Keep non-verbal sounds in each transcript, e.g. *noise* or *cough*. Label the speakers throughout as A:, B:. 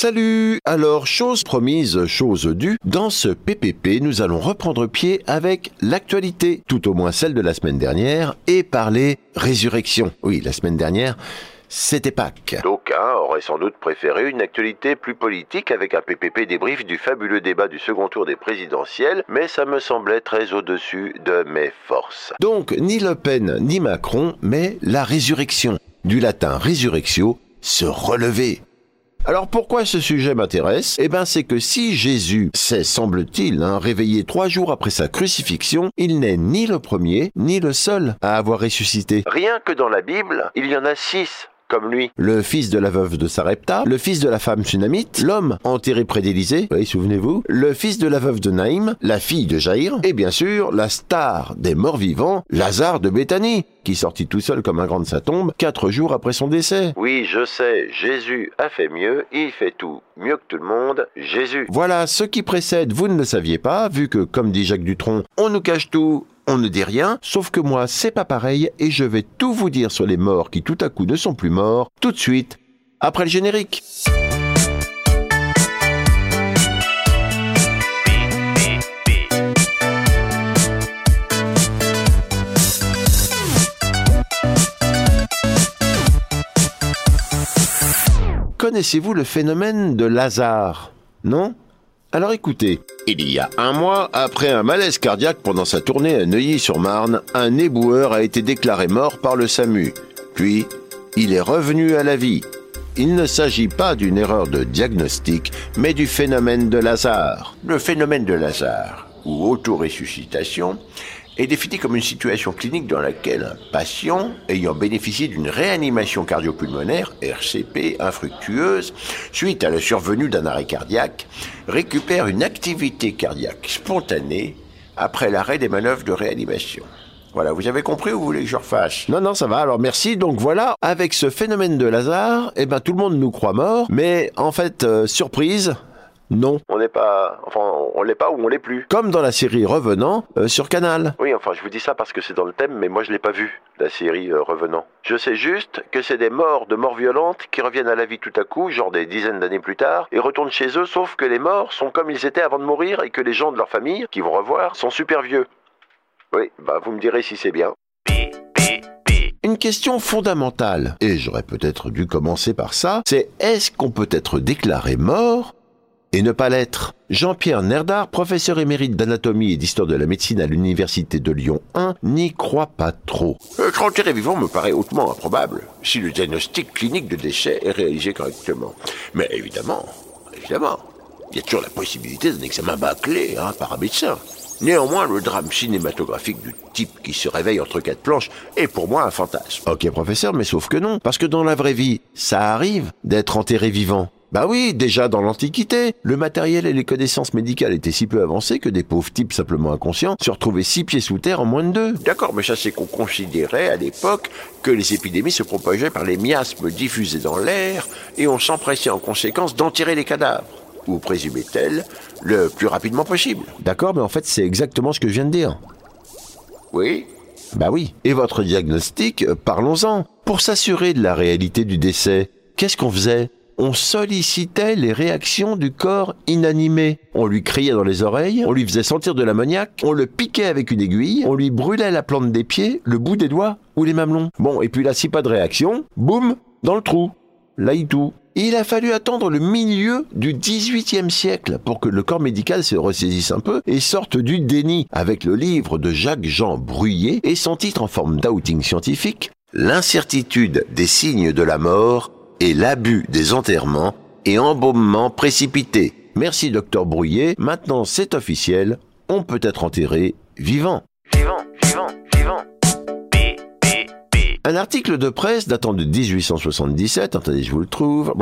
A: Salut Alors, chose promise, chose due, dans ce PPP, nous allons reprendre pied avec l'actualité, tout au moins celle de la semaine dernière, et parler résurrection. Oui, la semaine dernière, c'était Pâques.
B: D'aucuns auraient sans doute préféré une actualité plus politique avec un PPP débrief du fabuleux débat du second tour des présidentielles, mais ça me semblait très au-dessus de mes forces.
A: Donc, ni Le Pen, ni Macron, mais la résurrection. Du latin resurrectio, se relever. Alors pourquoi ce sujet m'intéresse? Eh bien c'est que si Jésus s'est, semble-t-il, hein, réveillé trois jours après sa crucifixion, il n'est ni le premier ni le seul à avoir ressuscité.
B: Rien que dans la Bible, il y en a six comme lui.
A: Le fils de la veuve de Sarepta, le fils de la femme sunamite, l'homme enterré près d'Élysée, oui, souvenez-vous, le fils de la veuve de Naïm, la fille de Jaïr, et bien sûr, la star des morts vivants, Lazare de Béthanie, qui sortit tout seul comme un grand de sa tombe quatre jours après son décès.
B: Oui, je sais, Jésus a fait mieux, il fait tout mieux que tout le monde, Jésus.
A: Voilà, ce qui précède, vous ne le saviez pas, vu que, comme dit Jacques Dutronc, on nous cache tout, on ne dit rien, sauf que moi, c'est pas pareil, et je vais tout vous dire sur les morts qui tout à coup ne sont plus morts, tout de suite, après le générique. Connaissez-vous le phénomène de Lazare? Non? Alors écoutez, il y a un mois, après un malaise cardiaque pendant sa tournée à Neuilly-sur-Marne, un éboueur a été déclaré mort par le SAMU. Puis, il est revenu à la vie. Il ne s'agit pas d'une erreur de diagnostic, mais du phénomène de Lazare. Le phénomène de Lazare, ou autoressuscitation, est défini comme une situation clinique dans laquelle un patient ayant bénéficié d'une réanimation cardiopulmonaire, RCP, infructueuse, suite à la survenue d'un arrêt cardiaque, récupère une activité cardiaque spontanée après l'arrêt des manœuvres de réanimation. Voilà, vous avez compris ou vous voulez que je refasse? Non, non, ça va, alors merci. Donc voilà, avec ce phénomène de Lazare, eh ben tout le monde nous croit mort, mais en fait, euh, surprise, non.
B: On n'est pas, enfin, on l'est pas ou on l'est plus.
A: Comme dans la série Revenant euh, sur Canal.
B: Oui, enfin, je vous dis ça parce que c'est dans le thème, mais moi je l'ai pas vu la série euh, Revenant. Je sais juste que c'est des morts de morts violentes qui reviennent à la vie tout à coup, genre des dizaines d'années plus tard, et retournent chez eux, sauf que les morts sont comme ils étaient avant de mourir et que les gens de leur famille, qui vont revoir, sont super vieux. Oui, bah vous me direz si c'est bien.
A: Une question fondamentale, et j'aurais peut-être dû commencer par ça, c'est est-ce qu'on peut être déclaré mort et ne pas l'être. Jean-Pierre Nerdard, professeur émérite d'anatomie et d'histoire de la médecine à l'université de Lyon 1, n'y croit pas trop.
B: Le enterré vivant me paraît hautement improbable, si le diagnostic clinique de décès est réalisé correctement. Mais évidemment, évidemment, il y a toujours la possibilité d'un examen bâclé hein, par un médecin. Néanmoins, le drame cinématographique du type qui se réveille entre quatre planches est pour moi un fantasme.
A: Ok professeur, mais sauf que non, parce que dans la vraie vie, ça arrive d'être enterré vivant. Bah oui, déjà dans l'Antiquité, le matériel et les connaissances médicales étaient si peu avancés que des pauvres types simplement inconscients se retrouvaient six pieds sous terre en moins de deux.
B: D'accord, mais ça c'est qu'on considérait à l'époque que les épidémies se propageaient par les miasmes diffusés dans l'air et on s'empressait en conséquence d'enterrer les cadavres, ou présumait-elle, le plus rapidement possible.
A: D'accord, mais en fait c'est exactement ce que je viens de dire.
B: Oui
A: Bah oui. Et votre diagnostic, euh, parlons-en. Pour s'assurer de la réalité du décès, qu'est-ce qu'on faisait? On sollicitait les réactions du corps inanimé. On lui criait dans les oreilles, on lui faisait sentir de l'ammoniaque, on le piquait avec une aiguille, on lui brûlait la plante des pieds, le bout des doigts ou les mamelons. Bon, et puis là, si pas de réaction, boum, dans le trou. Là, il tout. Il a fallu attendre le milieu du XVIIIe siècle pour que le corps médical se ressaisisse un peu et sorte du déni avec le livre de Jacques-Jean Bruyé et son titre en forme d'outing scientifique, L'incertitude des signes de la mort et l'abus des enterrements et embaumements précipités. Merci docteur Brouillet, maintenant c'est officiel, on peut être enterré vivant.
B: Vivant, vivant, vivant.
A: Un article de presse datant de 1877, attendez, je vous le trouve.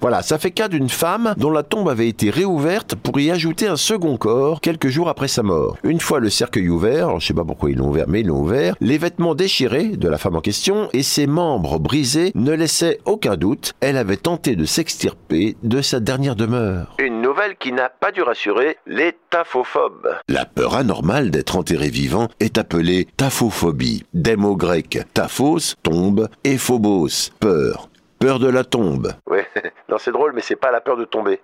A: Voilà, ça fait cas d'une femme dont la tombe avait été réouverte pour y ajouter un second corps quelques jours après sa mort. Une fois le cercueil ouvert, je sais pas pourquoi ils l'ont ouvert, mais ils l'ont ouvert, les vêtements déchirés de la femme en question et ses membres brisés ne laissaient aucun doute. Elle avait tenté de s'extirper de sa dernière demeure.
B: Nouvelle qui n'a pas dû rassurer les taphophobes.
A: La peur anormale d'être enterré vivant est appelée taphophobie, des mots grecs taphos, tombe, et phobos, peur. Peur de la tombe.
B: Oui, *laughs* Non, c'est drôle, mais c'est pas la peur de tomber.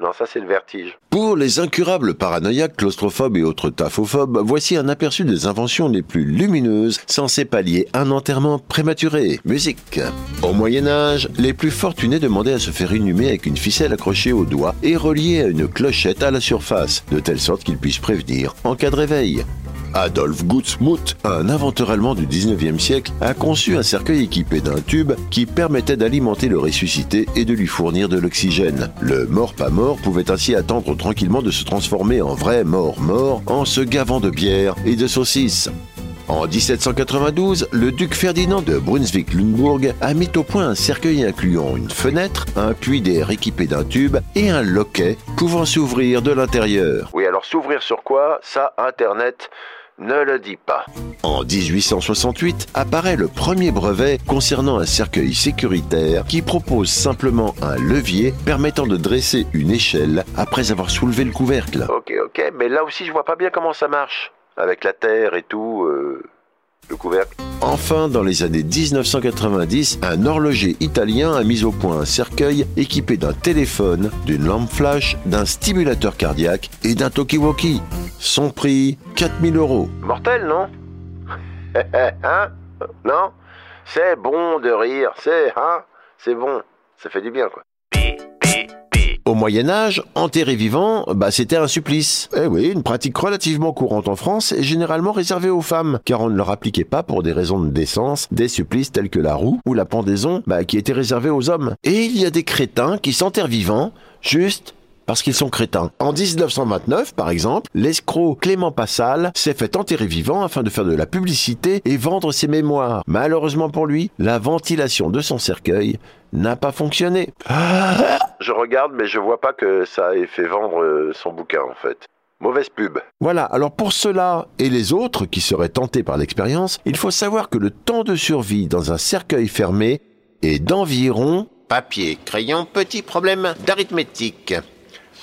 B: Non, ça c'est le vertige.
A: Pour les incurables paranoïaques, claustrophobes et autres taphophobes, voici un aperçu des inventions les plus lumineuses censées pallier un enterrement prématuré. Musique. Au Moyen Âge, les plus fortunés demandaient à se faire inhumer avec une ficelle accrochée au doigt et reliée à une clochette à la surface, de telle sorte qu'ils puissent prévenir en cas de réveil. Adolf Gutsmuth, un inventeur allemand du 19e siècle, a conçu un cercueil équipé d'un tube qui permettait d'alimenter le ressuscité et de lui fournir de l'oxygène. Le mort pas mort pouvait ainsi attendre tranquillement de se transformer en vrai mort-mort en se gavant de bière et de saucisses. En 1792, le duc Ferdinand de Brunswick-Lunebourg a mis au point un cercueil incluant une fenêtre, un puits d'air équipé d'un tube et un loquet pouvant s'ouvrir de l'intérieur.
B: Oui, alors s'ouvrir sur quoi? Ça, Internet ne le dis pas.
A: En 1868 apparaît le premier brevet concernant un cercueil sécuritaire qui propose simplement un levier permettant de dresser une échelle après avoir soulevé le couvercle.
B: Ok, ok, mais là aussi je vois pas bien comment ça marche. Avec la terre et tout, euh, le couvercle.
A: Enfin, dans les années 1990, un horloger italien a mis au point un cercueil équipé d'un téléphone, d'une lampe flash, d'un stimulateur cardiaque et d'un talkie-walkie. Son prix, 4000 euros.
B: Mortel, non *laughs* Hein Non C'est bon de rire, c'est, hein C'est bon, ça fait du bien, quoi.
A: Au Moyen Âge, enterrer vivant, bah, c'était un supplice. Eh oui, une pratique relativement courante en France et généralement réservée aux femmes, car on ne leur appliquait pas pour des raisons de décence des supplices tels que la roue ou la pendaison, bah, qui étaient réservés aux hommes. Et il y a des crétins qui s'enterrent vivants, juste parce qu'ils sont crétins. En 1929, par exemple, l'escroc Clément Passal s'est fait enterrer vivant afin de faire de la publicité et vendre ses mémoires. Malheureusement pour lui, la ventilation de son cercueil n'a pas fonctionné. *gasps*
B: Je regarde, mais je vois pas que ça ait fait vendre euh, son bouquin, en fait. Mauvaise pub.
A: Voilà, alors pour cela et les autres qui seraient tentés par l'expérience, il faut savoir que le temps de survie dans un cercueil fermé est d'environ...
C: Papier, crayon, petit problème d'arithmétique.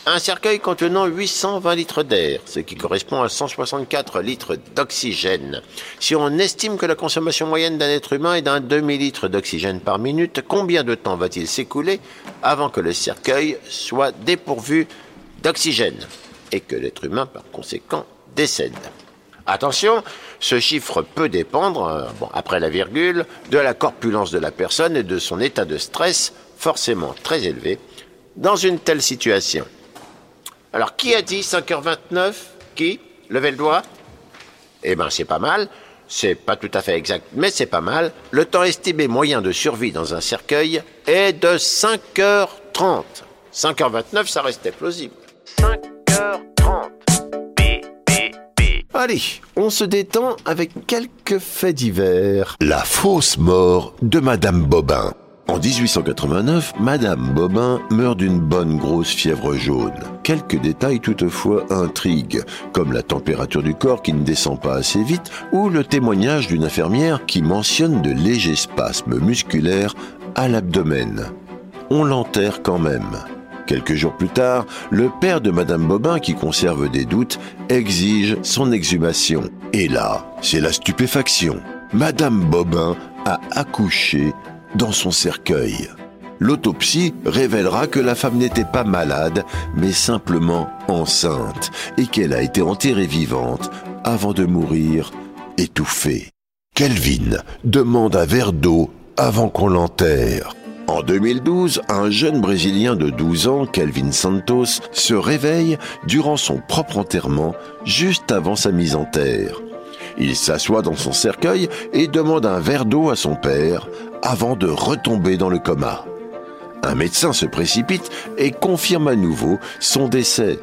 C: Un cercueil contenant 820 litres d'air, ce qui correspond à 164 litres d'oxygène. Si on estime que la consommation moyenne d'un être humain est d'un demi-litre d'oxygène par minute, combien de temps va-t-il s'écouler avant que le cercueil soit dépourvu d'oxygène et que l'être humain, par conséquent, décède? Attention, ce chiffre peut dépendre, euh, bon, après la virgule, de la corpulence de la personne et de son état de stress, forcément très élevé, dans une telle situation. Alors, qui a dit 5h29 Qui Levez le doigt Eh ben, c'est pas mal. C'est pas tout à fait exact, mais c'est pas mal. Le temps estimé moyen de survie dans un cercueil est de 5h30. 5h29, ça restait plausible. 5h30.
A: Allez, on se détend avec quelques faits divers. La fausse mort de Madame Bobin. En 1889, Madame Bobin meurt d'une bonne grosse fièvre jaune. Quelques détails toutefois intriguent, comme la température du corps qui ne descend pas assez vite ou le témoignage d'une infirmière qui mentionne de légers spasmes musculaires à l'abdomen. On l'enterre quand même. Quelques jours plus tard, le père de Madame Bobin, qui conserve des doutes, exige son exhumation. Et là, c'est la stupéfaction. Madame Bobin a accouché dans son cercueil. L'autopsie révélera que la femme n'était pas malade, mais simplement enceinte, et qu'elle a été enterrée vivante avant de mourir étouffée. Kelvin demande un verre d'eau avant qu'on l'enterre. En 2012, un jeune Brésilien de 12 ans, Kelvin Santos, se réveille durant son propre enterrement, juste avant sa mise en terre. Il s'assoit dans son cercueil et demande un verre d'eau à son père avant de retomber dans le coma. Un médecin se précipite et confirme à nouveau son décès.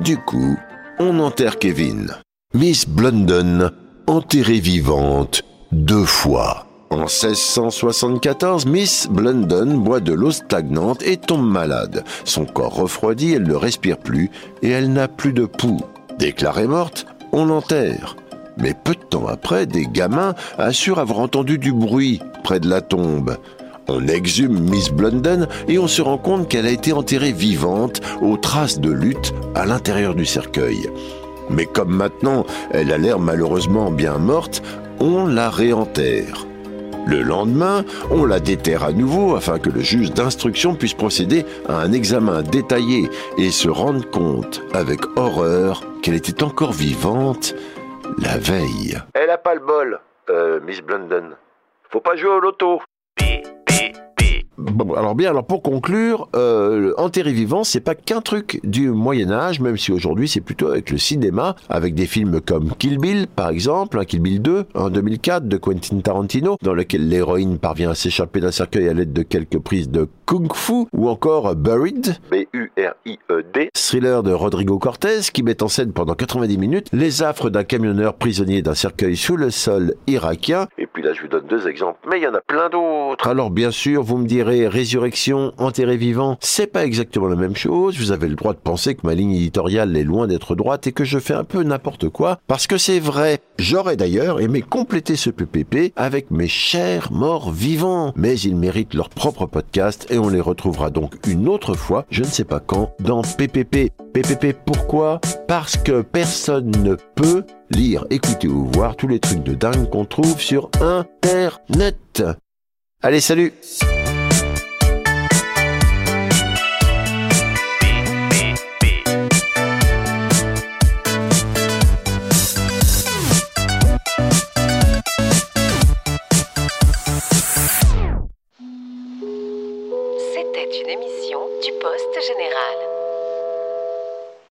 A: Du coup, on enterre Kevin. Miss Blunden, enterrée vivante, deux fois. En 1674, Miss Blunden boit de l'eau stagnante et tombe malade. Son corps refroidit, elle ne respire plus et elle n'a plus de pouls. Déclarée morte, on l'enterre. Mais peu de temps après, des gamins assurent avoir entendu du bruit près de la tombe. On exhume Miss Blunden et on se rend compte qu'elle a été enterrée vivante aux traces de lutte à l'intérieur du cercueil. Mais comme maintenant elle a l'air malheureusement bien morte, on la réenterre. Le lendemain, on la déterre à nouveau afin que le juge d'instruction puisse procéder à un examen détaillé et se rendre compte avec horreur qu'elle était encore vivante la veille.
B: Elle a pas le bol, euh, Miss Blunden. Faut pas jouer au loto.
A: Alors bien, alors pour conclure, euh, enterré vivant, c'est pas qu'un truc du Moyen Âge, même si aujourd'hui c'est plutôt avec le cinéma, avec des films comme Kill Bill, par exemple, hein, Kill Bill 2 en 2004 de Quentin Tarantino, dans lequel l'héroïne parvient à s'échapper d'un cercueil à l'aide de quelques prises de kung-fu, ou encore Buried,
B: B-U-R-I-E-D,
A: thriller de Rodrigo Cortez qui met en scène pendant 90 minutes les affres d'un camionneur prisonnier d'un cercueil sous le sol irakien.
B: Et puis là, je vous donne deux exemples, mais il y en a plein d'autres.
A: Alors bien sûr, vous me direz résurrection, enterré vivant, c'est pas exactement la même chose. Vous avez le droit de penser que ma ligne éditoriale est loin d'être droite et que je fais un peu n'importe quoi parce que c'est vrai. J'aurais d'ailleurs aimé compléter ce PPP avec mes chers morts vivants, mais ils méritent leur propre podcast et on les retrouvera donc une autre fois, je ne sais pas quand, dans PPP. PPP pourquoi? Parce que personne ne peut lire, écouter ou voir tous les trucs de dingue qu'on trouve sur Internet. Allez, salut